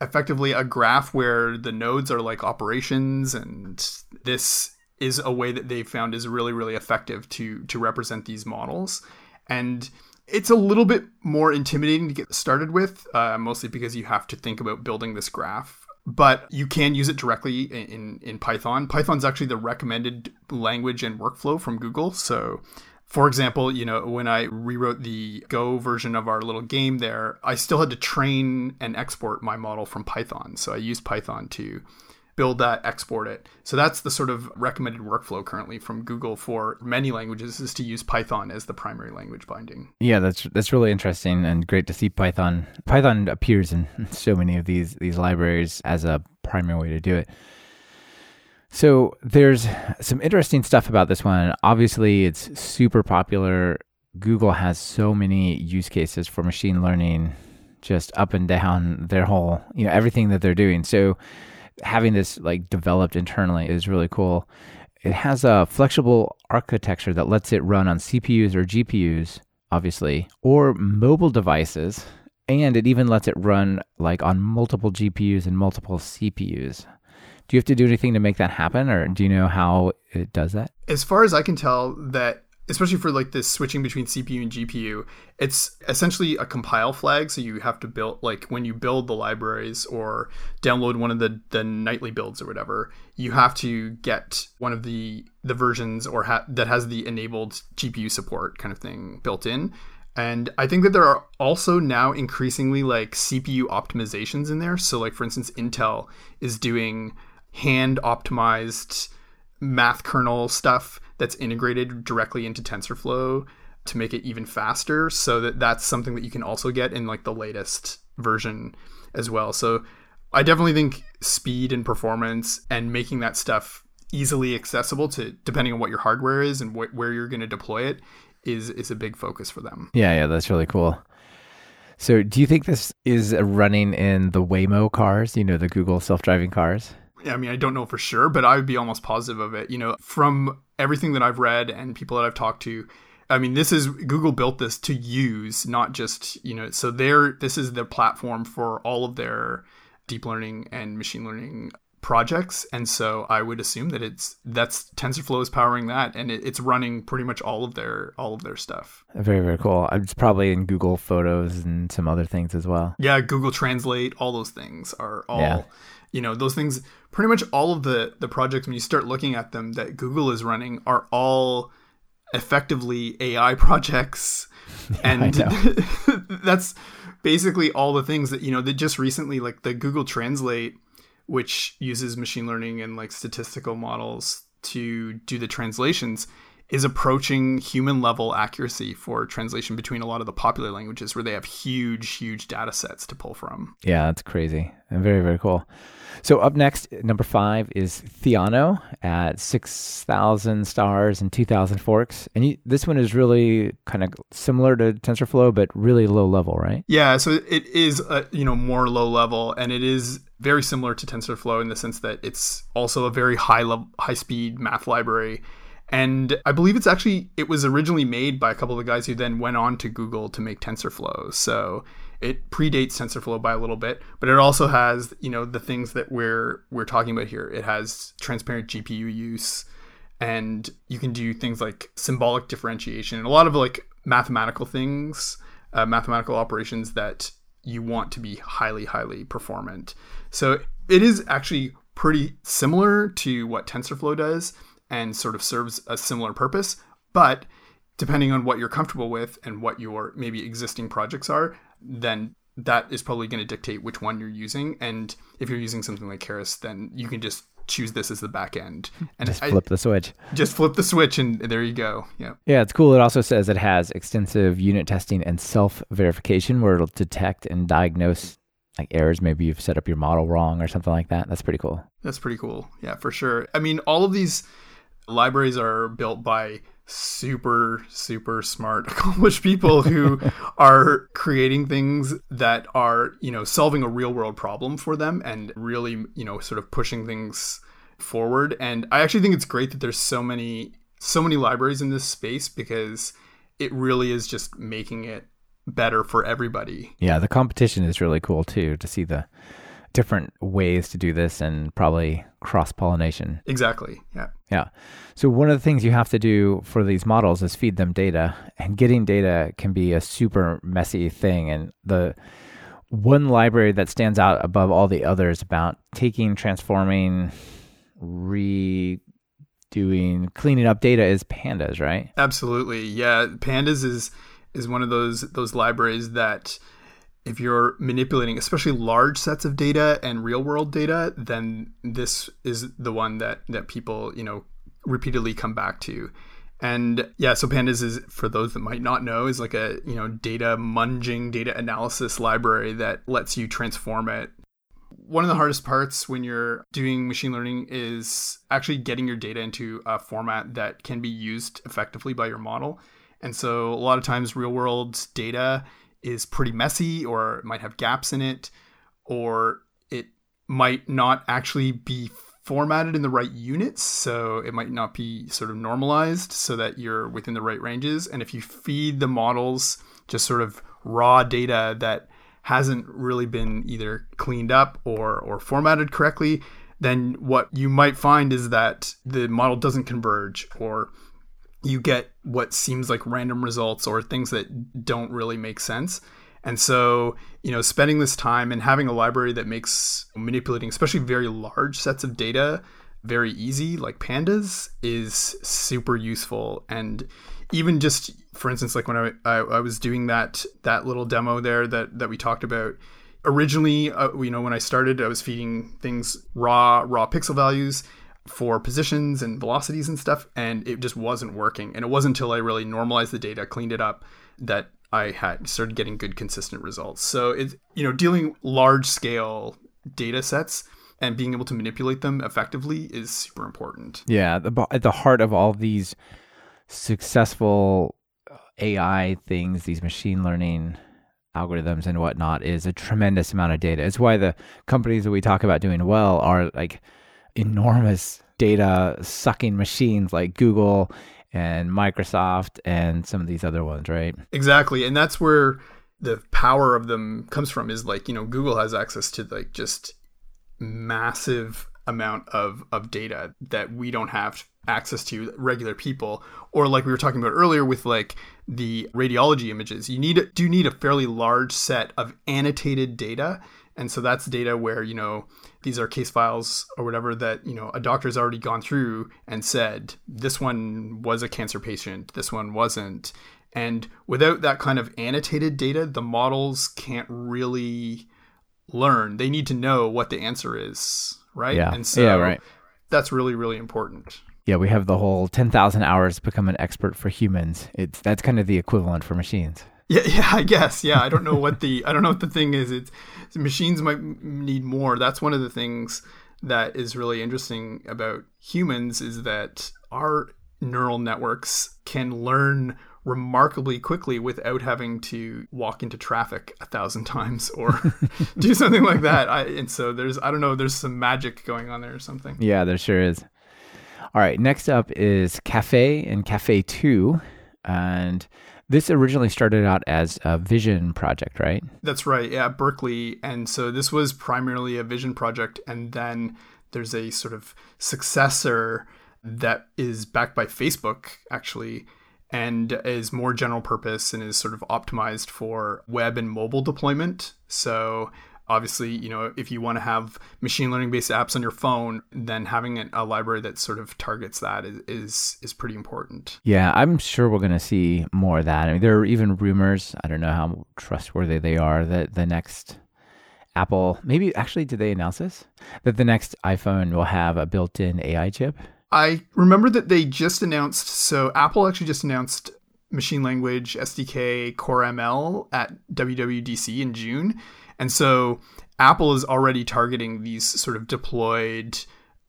S2: effectively a graph where the nodes are like operations, and this is a way that they found is really really effective to to represent these models and it's a little bit more intimidating to get started with, uh, mostly because you have to think about building this graph but you can use it directly in, in, Python. Python's actually the recommended language and workflow from Google. So, for example, you know, when I rewrote the Go version of our little game there, I still had to train and export my model from Python. So I used Python to build that, export it. So that's the sort of recommended workflow currently from Google for many languages is to use Python as the primary language binding.
S1: Yeah, that's that's really interesting and great to see Python. Python appears in so many of these these libraries as a primary way to do it. So there's some interesting stuff about this one. Obviously, it's super popular. Google has so many use cases for machine learning just up and down their whole, you know, everything that they're doing. So having this like developed internally is really cool. It has a flexible architecture that lets it run on CPUs or GPUs, obviously, or mobile devices, and it even lets it run like on multiple GPUs and multiple CPUs. Do you have to do anything to make that happen, or do you know how it does that?
S2: As far as I can tell, that especially for like this switching between CPU and GPU, it's essentially a compile flag. So you have to build like when you build the libraries or download one of the the nightly builds or whatever, you have to get one of the the versions or ha- that has the enabled GPU support kind of thing built in. And I think that there are also now increasingly like CPU optimizations in there. So like for instance, Intel is doing hand optimized math kernel stuff that's integrated directly into TensorFlow to make it even faster so that that's something that you can also get in like the latest version as well. So I definitely think speed and performance and making that stuff easily accessible to depending on what your hardware is and wh- where you're going to deploy it is is a big focus for them.
S1: Yeah, yeah, that's really cool. So, do you think this is running in the Waymo cars? You know, the Google self-driving cars.
S2: I mean, I don't know for sure, but I would be almost positive of it. You know, from everything that I've read and people that I've talked to, I mean, this is Google built this to use, not just you know. So they're this is the platform for all of their deep learning and machine learning projects, and so I would assume that it's that's TensorFlow is powering that, and it, it's running pretty much all of their all of their stuff.
S1: Very very cool. It's probably in Google Photos and some other things as well.
S2: Yeah, Google Translate, all those things are all. Yeah. You know, those things. Pretty much all of the the projects when you start looking at them that Google is running are all effectively AI projects. and that's basically all the things that you know that just recently like the Google Translate which uses machine learning and like statistical models to do the translations is approaching human level accuracy for translation between a lot of the popular languages where they have huge huge data sets to pull from.
S1: Yeah that's crazy and very very cool. So up next number five is theano at 6000 stars and 2000 forks. And you, this one is really kind of similar to tensorflow but really low level right?
S2: Yeah so it is a, you know more low level and it is very similar to TensorFlow in the sense that it's also a very high level, high speed math library. And I believe it's actually it was originally made by a couple of the guys who then went on to Google to make TensorFlow. So it predates TensorFlow by a little bit, but it also has you know the things that we're we're talking about here. It has transparent GPU use, and you can do things like symbolic differentiation and a lot of like mathematical things, uh, mathematical operations that you want to be highly highly performant. So it is actually pretty similar to what TensorFlow does and sort of serves a similar purpose. But depending on what you're comfortable with and what your maybe existing projects are, then that is probably going to dictate which one you're using. And if you're using something like Keras, then you can just choose this as the back end
S1: and just flip I, the switch.
S2: Just flip the switch and there you go. Yeah.
S1: Yeah, it's cool. It also says it has extensive unit testing and self verification where it'll detect and diagnose like errors maybe you've set up your model wrong or something like that that's pretty cool
S2: that's pretty cool yeah for sure i mean all of these libraries are built by super super smart accomplished people who are creating things that are you know solving a real world problem for them and really you know sort of pushing things forward and i actually think it's great that there's so many so many libraries in this space because it really is just making it better for everybody.
S1: Yeah, the competition is really cool too to see the different ways to do this and probably cross pollination.
S2: Exactly. Yeah.
S1: Yeah. So one of the things you have to do for these models is feed them data, and getting data can be a super messy thing. And the one library that stands out above all the others about taking, transforming, redoing, cleaning up data is pandas, right?
S2: Absolutely. Yeah. Pandas is is one of those those libraries that if you're manipulating especially large sets of data and real world data then this is the one that that people you know repeatedly come back to. And yeah so pandas is for those that might not know is like a you know data munging data analysis library that lets you transform it. One of the hardest parts when you're doing machine learning is actually getting your data into a format that can be used effectively by your model. And so a lot of times real world data is pretty messy or might have gaps in it or it might not actually be formatted in the right units so it might not be sort of normalized so that you're within the right ranges. And if you feed the models just sort of raw data that hasn't really been either cleaned up or or formatted correctly then what you might find is that the model doesn't converge or you get what seems like random results or things that don't really make sense. And so, you know, spending this time and having a library that makes manipulating, especially very large sets of data, very easy, like pandas, is super useful. And even just, for instance, like when I, I, I was doing that that little demo there that that we talked about, originally, uh, you know, when I started, I was feeding things raw raw pixel values for positions and velocities and stuff, and it just wasn't working. And it wasn't until I really normalized the data, cleaned it up, that I had started getting good consistent results. So it's you know dealing large scale data sets and being able to manipulate them effectively is super important.
S1: Yeah, the, at the heart of all these successful AI things, these machine learning algorithms and whatnot, is a tremendous amount of data. It's why the companies that we talk about doing well are like enormous data sucking machines like Google and Microsoft and some of these other ones, right?
S2: Exactly. And that's where the power of them comes from is like, you know, Google has access to like just massive amount of of data that we don't have access to regular people or like we were talking about earlier with like the radiology images you need do need a fairly large set of annotated data and so that's data where you know these are case files or whatever that you know a doctor's already gone through and said this one was a cancer patient this one wasn't and without that kind of annotated data the models can't really learn they need to know what the answer is right
S1: Yeah.
S2: and so
S1: Yeah, right.
S2: that's really really important
S1: Yeah, we have the whole 10,000 hours become an expert for humans. It's that's kind of the equivalent for machines.
S2: Yeah, yeah, I guess. Yeah, I don't know what the I don't know what the thing is. It's machines might need more. That's one of the things that is really interesting about humans is that our neural networks can learn remarkably quickly without having to walk into traffic a thousand times or do something like that. I, and so there's I don't know, there's some magic going on there or something.
S1: Yeah, there sure is. All right, next up is Caffe and Caffe 2. And this originally started out as a vision project, right?
S2: That's right. Yeah, Berkeley. And so this was primarily a vision project. And then there's a sort of successor that is backed by Facebook, actually, and is more general purpose and is sort of optimized for web and mobile deployment. So obviously, you know, if you want to have machine learning based apps on your phone, then having a, a library that sort of targets that is, is, is pretty important.
S1: Yeah, I'm sure we're going to see more of that. I mean, there are even rumors, I don't know how trustworthy they are, that the next Apple, maybe actually, did they announce this? That the next iPhone will have a built in AI chip?
S2: I remember that they just announced. So Apple actually just announced machine language SDK Core ML at WWDC in June, and so Apple is already targeting these sort of deployed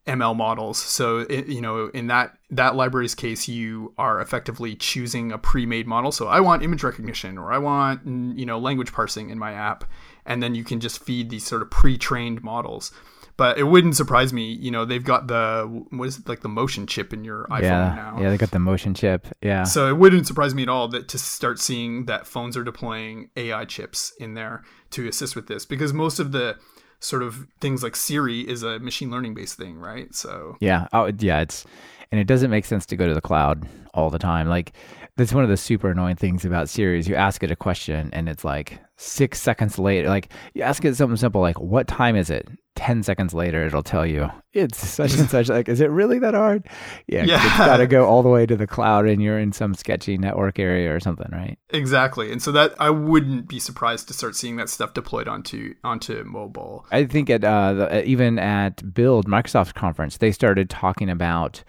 S2: ML models. So it, you know, in that that library's case, you are effectively choosing a pre-made model. So I want image recognition, or I want you know language parsing in my app, and then you can just feed these sort of pre-trained models. But it wouldn't surprise me, you know, they've got the what is it, like the motion chip in your iPhone
S1: yeah,
S2: now.
S1: yeah, they got the motion chip. Yeah,
S2: So it wouldn't surprise me at all that to start seeing that phones are deploying AI chips in there to assist with this because most of the sort of things like Siri is a machine learning based thing, right? So
S1: yeah, oh, yeah. It's and it doesn't make sense to go to the cloud all the time. Like that's one of the super annoying things about Siri is you ask it a question and it's like six seconds later. Like you ask it something simple like "What time is it?" Ten seconds later, it'll tell you it's such and such. Like, is it really that hard? Yeah, 'cause it's
S2: Yeah.
S1: got to go all the way to the cloud, and you're in some sketchy network area or something, right?
S2: exactly. And so that I wouldn't be surprised to start seeing that stuff deployed onto onto mobile.
S1: I think at uh, the, even at Build microsoft's conference, they started talking about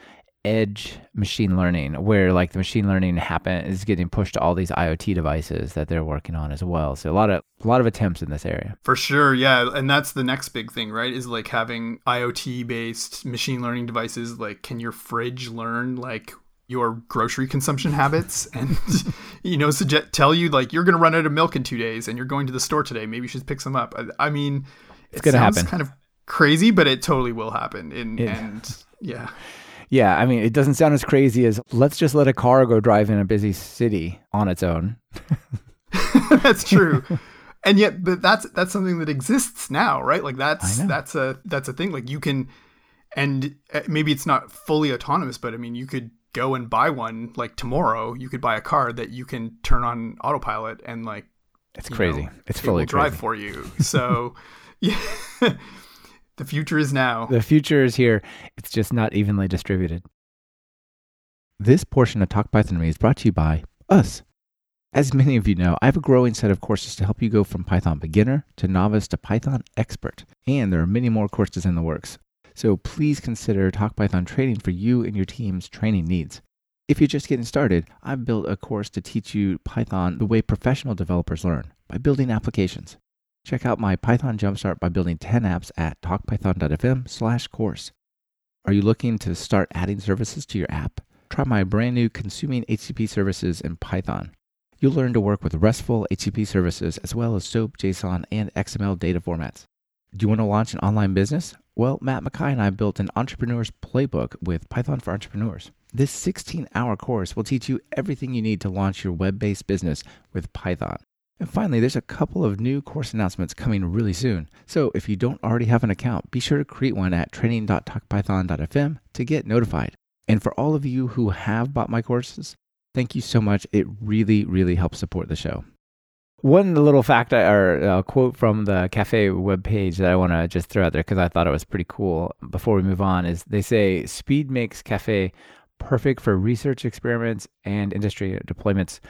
S1: edge machine learning, where like the machine learning happen is getting pushed to all these IoT devices that they're working on as well. So a lot of a lot of attempts in this area.
S2: For sure, yeah, and that's the next big thing, right? Is like having IoT based machine learning devices. Like, can your fridge learn like your grocery consumption habits and you know suggest tell you like you're gonna run out of milk in two days and you're going to the store today. Maybe you should pick some up. I, I mean, it's
S1: gonna
S2: sounds
S1: happen.
S2: Kind of crazy, but it totally will happen. In,
S1: Yeah.
S2: And yeah,
S1: Yeah, I mean, it doesn't sound as crazy as let's just let a car go drive in a busy city on its own.
S2: that's true. and yet, but that's that's something that exists now, right? Like that's that's a that's a thing. Like you can, and uh, maybe it's not fully autonomous, but I mean, you could go and buy one like tomorrow. You could buy a car that you can turn on autopilot and like
S1: It's crazy.
S2: know,
S1: it's
S2: it
S1: fully
S2: drive
S1: crazy.
S2: for you. So, yeah, the future is now.
S1: The future is here. It's just not evenly distributed. This portion of Talk Python to Me is brought to you by us. As many of you know, I have a growing set of courses to help you go from Python beginner to novice to Python expert, and there are many more courses in the works. So please consider Talk Python training for you and your team's training needs. If you're just getting started, I've built a course to teach you Python the way professional developers learn by building applications. Check out my Python Jumpstart by building 10 apps at talkpython.fm slash course. Are you looking to start adding services to your app? Try my brand new Consuming HTTP Services in Python. You'll learn to work with RESTful HTTP services as well as SOAP, JSON, and XML data formats. Do you want to launch an online business? Well, Matt McKay and I built an entrepreneur's playbook with Python for Entrepreneurs. This 16 hour course will teach you everything you need to launch your web based business with Python. And finally, there's a couple of new course announcements coming really soon. So if you don't already have an account, be sure to create one at training.talkpython.fm to get notified. And for all of you who have bought my courses, thank you so much. It really, really helps support the show. One little fact or uh, quote from the Caffe webpage that I want to just throw out there because I thought it was pretty cool before we move on is they say speed makes Caffe perfect for research experiments and industry deployments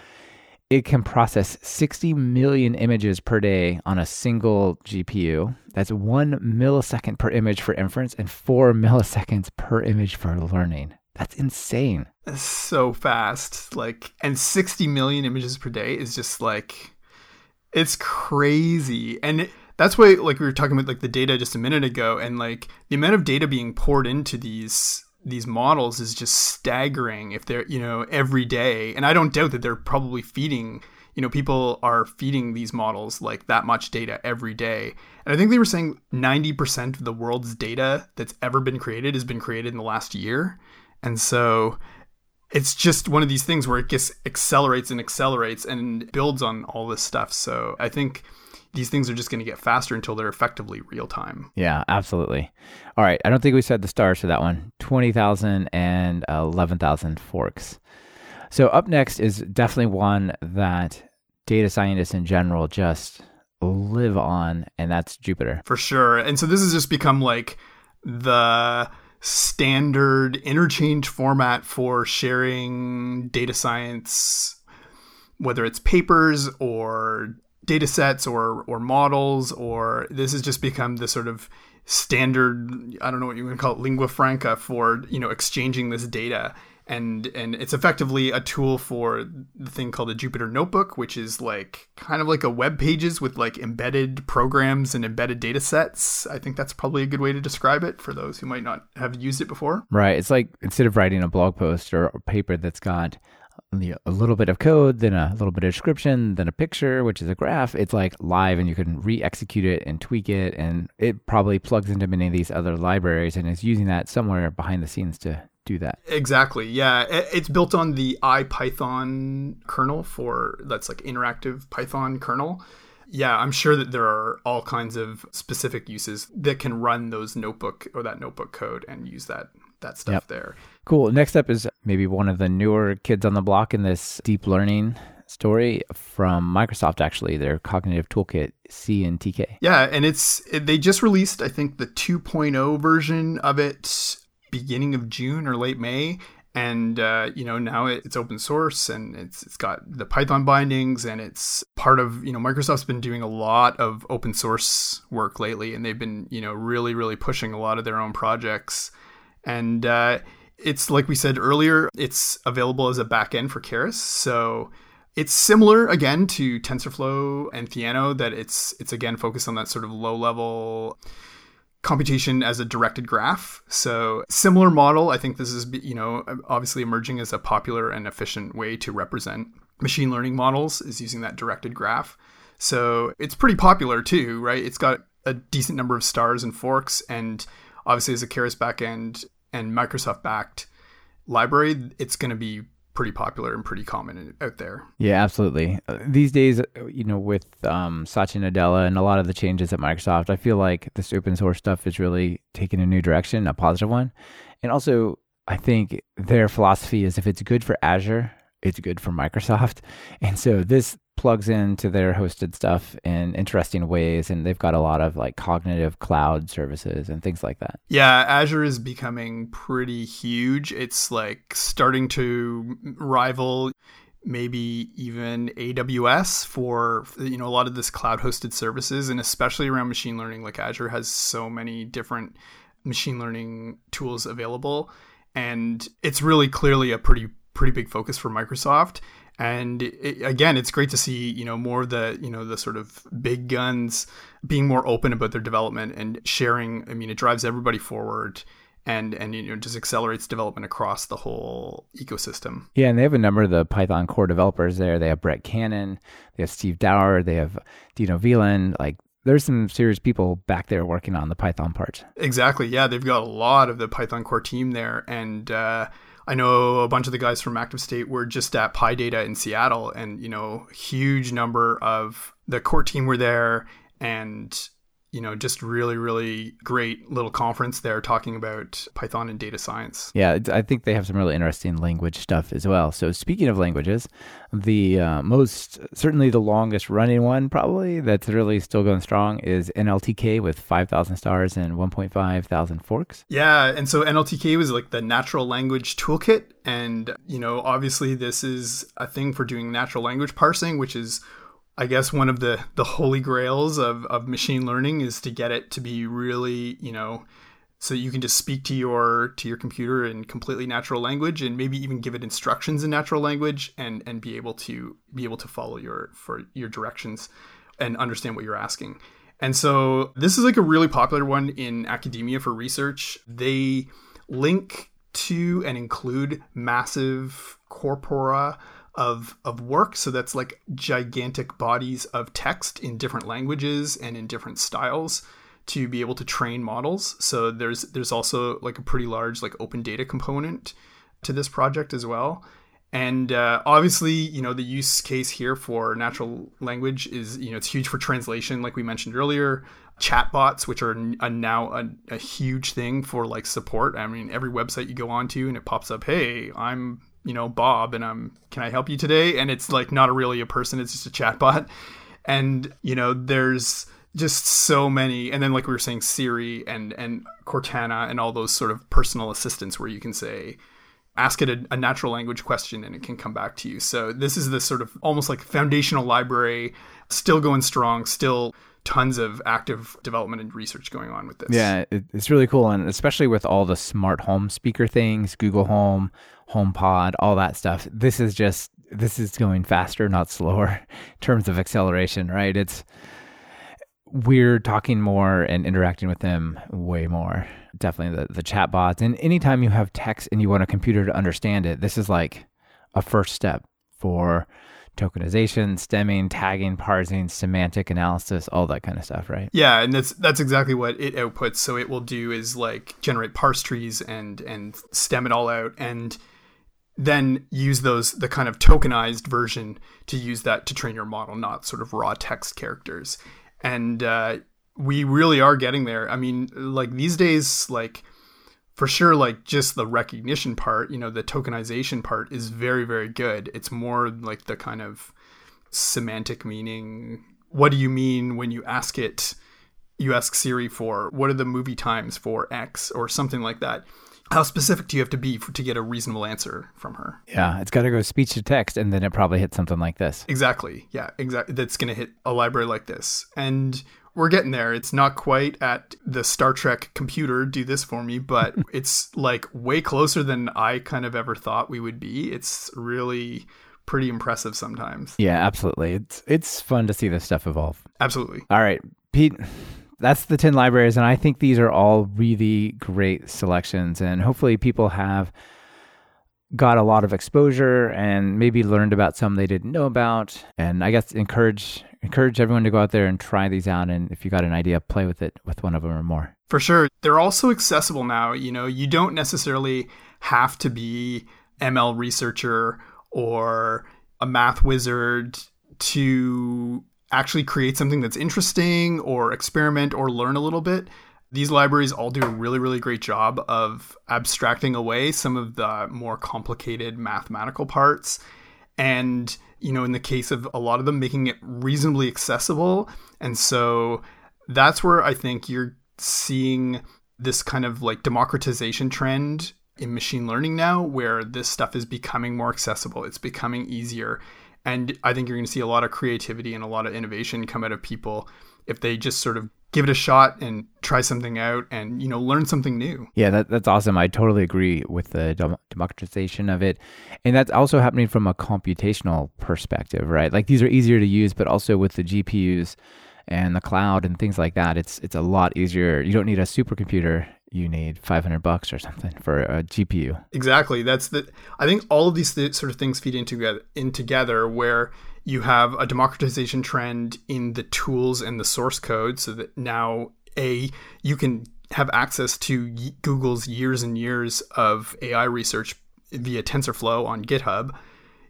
S1: it can process 60 million images per day on a single GPU. That's one millisecond per image for inference and four milliseconds per image for learning. That's insane.
S2: That's So fast. Like, and 60 million images per day is just like, it's crazy. And it, that's why, like, we were talking about like the data just a minute ago, and like the amount of data being poured into these these models is just staggering if they're you know every day. And i don't doubt that they're probably feeding you know people are feeding these models like that much data every day. And i think they were saying 90% of the world's data that's ever been created has been created in the last year. And so it's just one of these things where it just accelerates and accelerates and builds on all this stuff. So i think these things are just going to get faster until they're effectively real time.
S1: Yeah, absolutely. All right. I don't think we said the stars for that one 20,000 and 11,000 forks. So, up next is definitely one that data scientists in general just live on, and that's Jupyter.
S2: For sure. And so, this has just become like the standard interchange format for sharing data science, whether it's papers or data sets or or models or this has just become the sort of standard i don't know what you would call it lingua franca for you know exchanging this data and and it's effectively a tool for the thing called the Jupyter Notebook, which is like kind of like a web pages with like embedded programs and embedded data sets. I think that's probably a good way to describe it for those who might not have used it before.
S1: Right. It's like instead of writing a blog post or a paper that's got a little bit of code, then a little bit of description, then a picture, which is a graph. It's like live and you can re execute it and tweak it. And it probably plugs into many of these other libraries and is using that somewhere behind the scenes to do that.
S2: Exactly. Yeah. It's built on the IPython kernel for that's like interactive Python kernel. Yeah, I'm sure that there are all kinds of specific uses that can run those notebook or that notebook code and use that that stuff yep. there.
S1: Cool. Next up is maybe one of the newer kids on the block in this deep learning story from Microsoft, actually, their cognitive toolkit, CNTK.
S2: Yeah, and it's they just released, I think, the 2.0 version of it beginning of June or late May. And uh, you know now it's open source and it's it's got the Python bindings and it's part of you know Microsoft's been doing a lot of open source work lately and they've been you know really really pushing a lot of their own projects and uh, it's like we said earlier, it's available as a backend for Keras. So it's similar again to TensorFlow and Theano that it's it's again focused on that sort of low level computation as a directed graph. So similar model. I think this is you know obviously emerging as a popular and efficient way to represent machine learning models is using that directed graph. So it's pretty popular too, right? It's got a decent number of stars and forks and obviously as a Keras backend and Microsoft backed library, it's going to be pretty popular and pretty common out there.
S1: Yeah, absolutely. Uh, these days, you know, with um, Satya Nadella and a lot of the changes at Microsoft, I feel like this open source stuff is really taking a new direction, a positive one. And also, I think their philosophy is if it's good for Azure, it's good for Microsoft. And so this plugs into their hosted stuff in interesting ways and they've got a lot of like cognitive cloud services and things like that.
S2: Yeah, Azure is becoming pretty huge. It's like starting to rival maybe even AWS for you know a lot of this cloud hosted services and especially around machine learning like Azure has so many different machine learning tools available and it's really clearly a pretty pretty big focus for Microsoft. And it, again, it's great to see you know more of the you know the sort of big guns being more open about their development and sharing. I mean, it drives everybody forward and and you know just accelerates development across the whole ecosystem.
S1: Yeah, and they have a number of the Python core developers there. They have Brett Cannon, they have Steve Dower, they have Dino Viehland. Like there's some serious people back there working on the Python part.
S2: Exactly. Yeah, they've got a lot of the Python core team there, and uh, I know a bunch of the guys from ActiveState were just at PyData in Seattle, and you know, huge number of the core team were there, and you know, just really, really great little conference there talking about Python and data science.
S1: Yeah, I think they have some really interesting language stuff as well. So, speaking of languages, the uh, most, certainly the longest running one, probably that's really still going strong is NLTK with 5,000 stars and 1.5 thousand forks.
S2: Yeah. And so, NLTK was like the natural language toolkit. And, you know, obviously, this is a thing for doing natural language parsing, which is I guess one of the the holy grails of of machine learning is to get it to be really, you know, so you can just speak to your to your computer in completely natural language and maybe even give it instructions in natural language and and be able to be able to follow your for your directions and understand what you're asking. And so this is like a really popular one in academia for research. They link to and include massive corpora of of work. So that's like gigantic bodies of text in different languages and in different styles to be able to train models. So there's there's also like a pretty large like open data component to this project as well. And uh, obviously you know the use case here for natural language is you know it's huge for translation like we mentioned earlier. Chatbots which are now a, a huge thing for like support. I mean every website you go onto and it pops up hey i'm you know Bob and I'm can I help you today? And it's like not really a person it's just a chatbot. And you know there's just so many and then like we were saying Siri and and Cortana and all those sort of personal assistants where you can say ask it a, a, natural language question and it can come back to you. So this is the sort of almost like foundational library still going strong still tons of active development and research going on with this.
S1: Yeah, it's really cool, and especially with all the smart home speaker things, Google Home, HomePod, all that stuff. This is just this is going faster, not slower, in terms of acceleration. Right? It's we're talking more and interacting with them way more. Definitely the the chat bots, and anytime you have text and you want a computer to understand it, this is like a first step for tokenization, stemming, tagging, parsing, semantic analysis, all that kind of stuff, right?
S2: Yeah, and that's that's exactly what it outputs. So it will do is like generate parse trees and and stem it all out and then use those the kind of tokenized version to use that to train your model, not sort of raw text characters. And uh, we really are getting there. I mean, like these days, like for sure like just the recognition part you know the tokenization part is very very good. It's more like the kind of semantic meaning. What do you mean when you ask it? You ask siri for what are the movie times for x? or something like that. How specific do you have to be for, to get a reasonable answer from her?
S1: Yeah it's got to go speech to text and then it probably hits something like this.
S2: Exactly. Yeah exactly that's going to hit a library like this. And we're getting there. It's not quite at the Star Trek computer do this for me, but it's like way closer than I kind of ever thought we would be. It's really pretty impressive sometimes.
S1: Yeah, absolutely. It's it's fun to see this stuff evolve.
S2: Absolutely.
S1: All right, Pete, that's the 10 libraries and I think these are all really great selections and hopefully people have got a lot of exposure and maybe learned about some they didn't know about and I guess encourage encourage everyone to go out there and try these out. And if you got an idea, play with it with one of them or more.
S2: For sure. They're also accessible now. You know, you don't necessarily have to be ML researcher or a math wizard to actually create something that's interesting or experiment or learn a little bit. These libraries all do a really, really great job of abstracting away some of the more complicated mathematical parts and you know, in the case of a lot of them, making it reasonably accessible. And so that's where I think you're seeing this kind of like democratization trend in machine learning now, where this stuff is becoming more accessible, it's becoming easier. And I think you're going to see a lot of creativity and a lot of innovation come out of people if they just sort of give it a shot and try something out and you know learn something new.
S1: Yeah that, that's awesome. I totally agree with the dem- democratization of it. And that's also happening from a computational perspective right? Like these are easier to use but also with the gpus and the cloud and things like that it's it's a lot easier. You don't need a supercomputer. You need 500 bucks or something for a gpu
S2: exactly. That's the i think all of these th- sort of things feed into in together where you have a democratization trend in the tools and the source code so that now a you can have access to Google's years and years of AI research via TensorFlow on GitHub.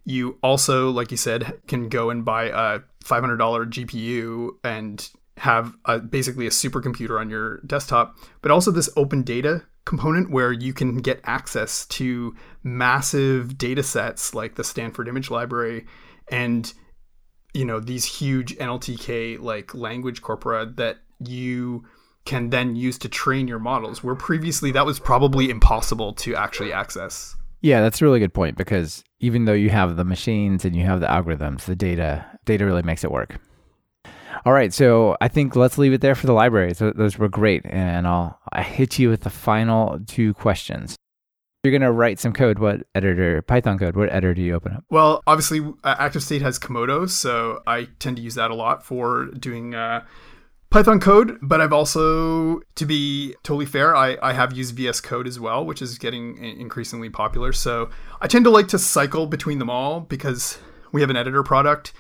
S2: You also, like you said, can go and buy a $500 GPU and have a, basically a supercomputer on your desktop, but also this open data component where you can get access to massive data sets like the Stanford Image Library and you know these huge NLTK like language corpora that you can then use to train your models where previously that was probably impossible to actually access.
S1: Yeah, that's a really good point because even though you have the machines and you have the algorithms, the data data really makes it work. All right, so I think let's leave it there for the library. So those were great, and I'll I hit you with the final two questions you're going to write some code, what editor, Python code, what editor do you open up?
S2: Well, obviously, uh, ActiveState has Komodo, so I tend to use that a lot for doing uh, Python code. But I've also, to be totally fair, I, I have used VS Code as well, which is getting increasingly popular. So I tend to like to cycle between them all because we have an editor product.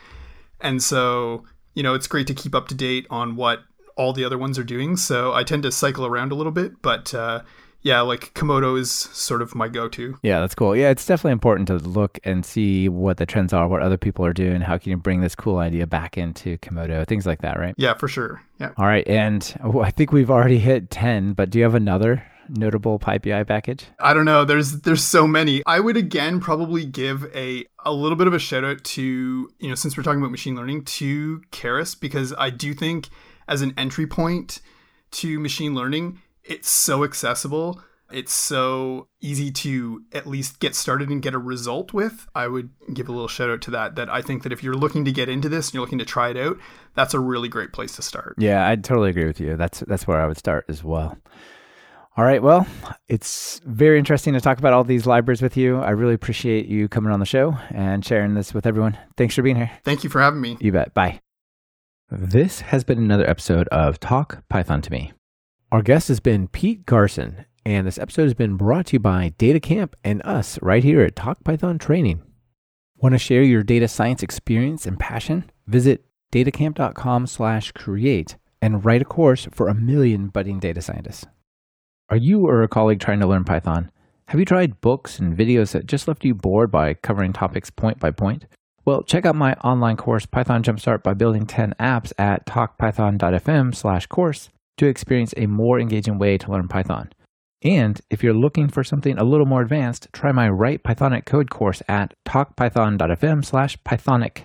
S2: And so, you know, it's great to keep up to date on what all the other ones are doing. So I tend to cycle around a little bit, but uh, yeah, like Komodo is sort of my go-to.
S1: Yeah, that's cool. Yeah, it's definitely important to look and see what the trends are, what other people are doing, how can you bring this cool idea back into Komodo, things like that, right?
S2: Yeah, for sure. Yeah.
S1: All right, and oh, I think we've already hit 10, but do you have another notable PyPI package?
S2: I don't know. There's there's so many. I would again probably give a a little bit of a shout out to, you know, since we're talking about machine learning to Keras because I do think as an entry point to machine learning, it's so accessible. It's so easy to at least get started and get a result with. I would give a little shout out to that. That I think that if you're looking to get into this and you're looking to try it out, that's a really great place to start.
S1: Yeah, I totally agree with you. That's that's where I would start as well. All right. Well, it's very interesting to talk about all these libraries with you. I really appreciate you coming on the show and sharing this with everyone. Thanks for being here.
S2: Thank you for having me.
S1: You bet. Bye. This has been another episode of Talk Python to Me. Our guest has been Pete Garcin, and this episode has been brought to you by DataCamp and us right here at Talk Python Training. Want to share your data science experience and passion? Visit datacamp.com/create and write a course for a million budding data scientists. Are you or a colleague trying to learn Python? Have you tried books and videos that just left you bored by covering topics point by point? Well, check out my online course, Python Jumpstart by Building 10 Apps at talkpython.fm slash course to experience a more engaging way to learn Python. And if you're looking for something a little more advanced, try my Write Pythonic Code course at talkpython.fm slash Pythonic.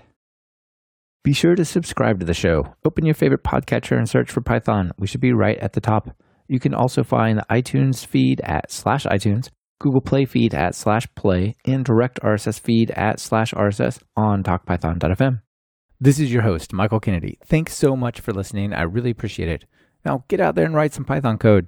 S1: Be sure to subscribe to the show. Open your favorite podcatcher and search for Python. We should be right at the top. You can also find the iTunes feed at slash iTunes, Google Play feed at slash play, and direct RSS feed at slash RSS on talkpython.fm. This is your host, Michael Kennedy. Thanks so much for listening. I really appreciate it. Now get out there and write some Python code.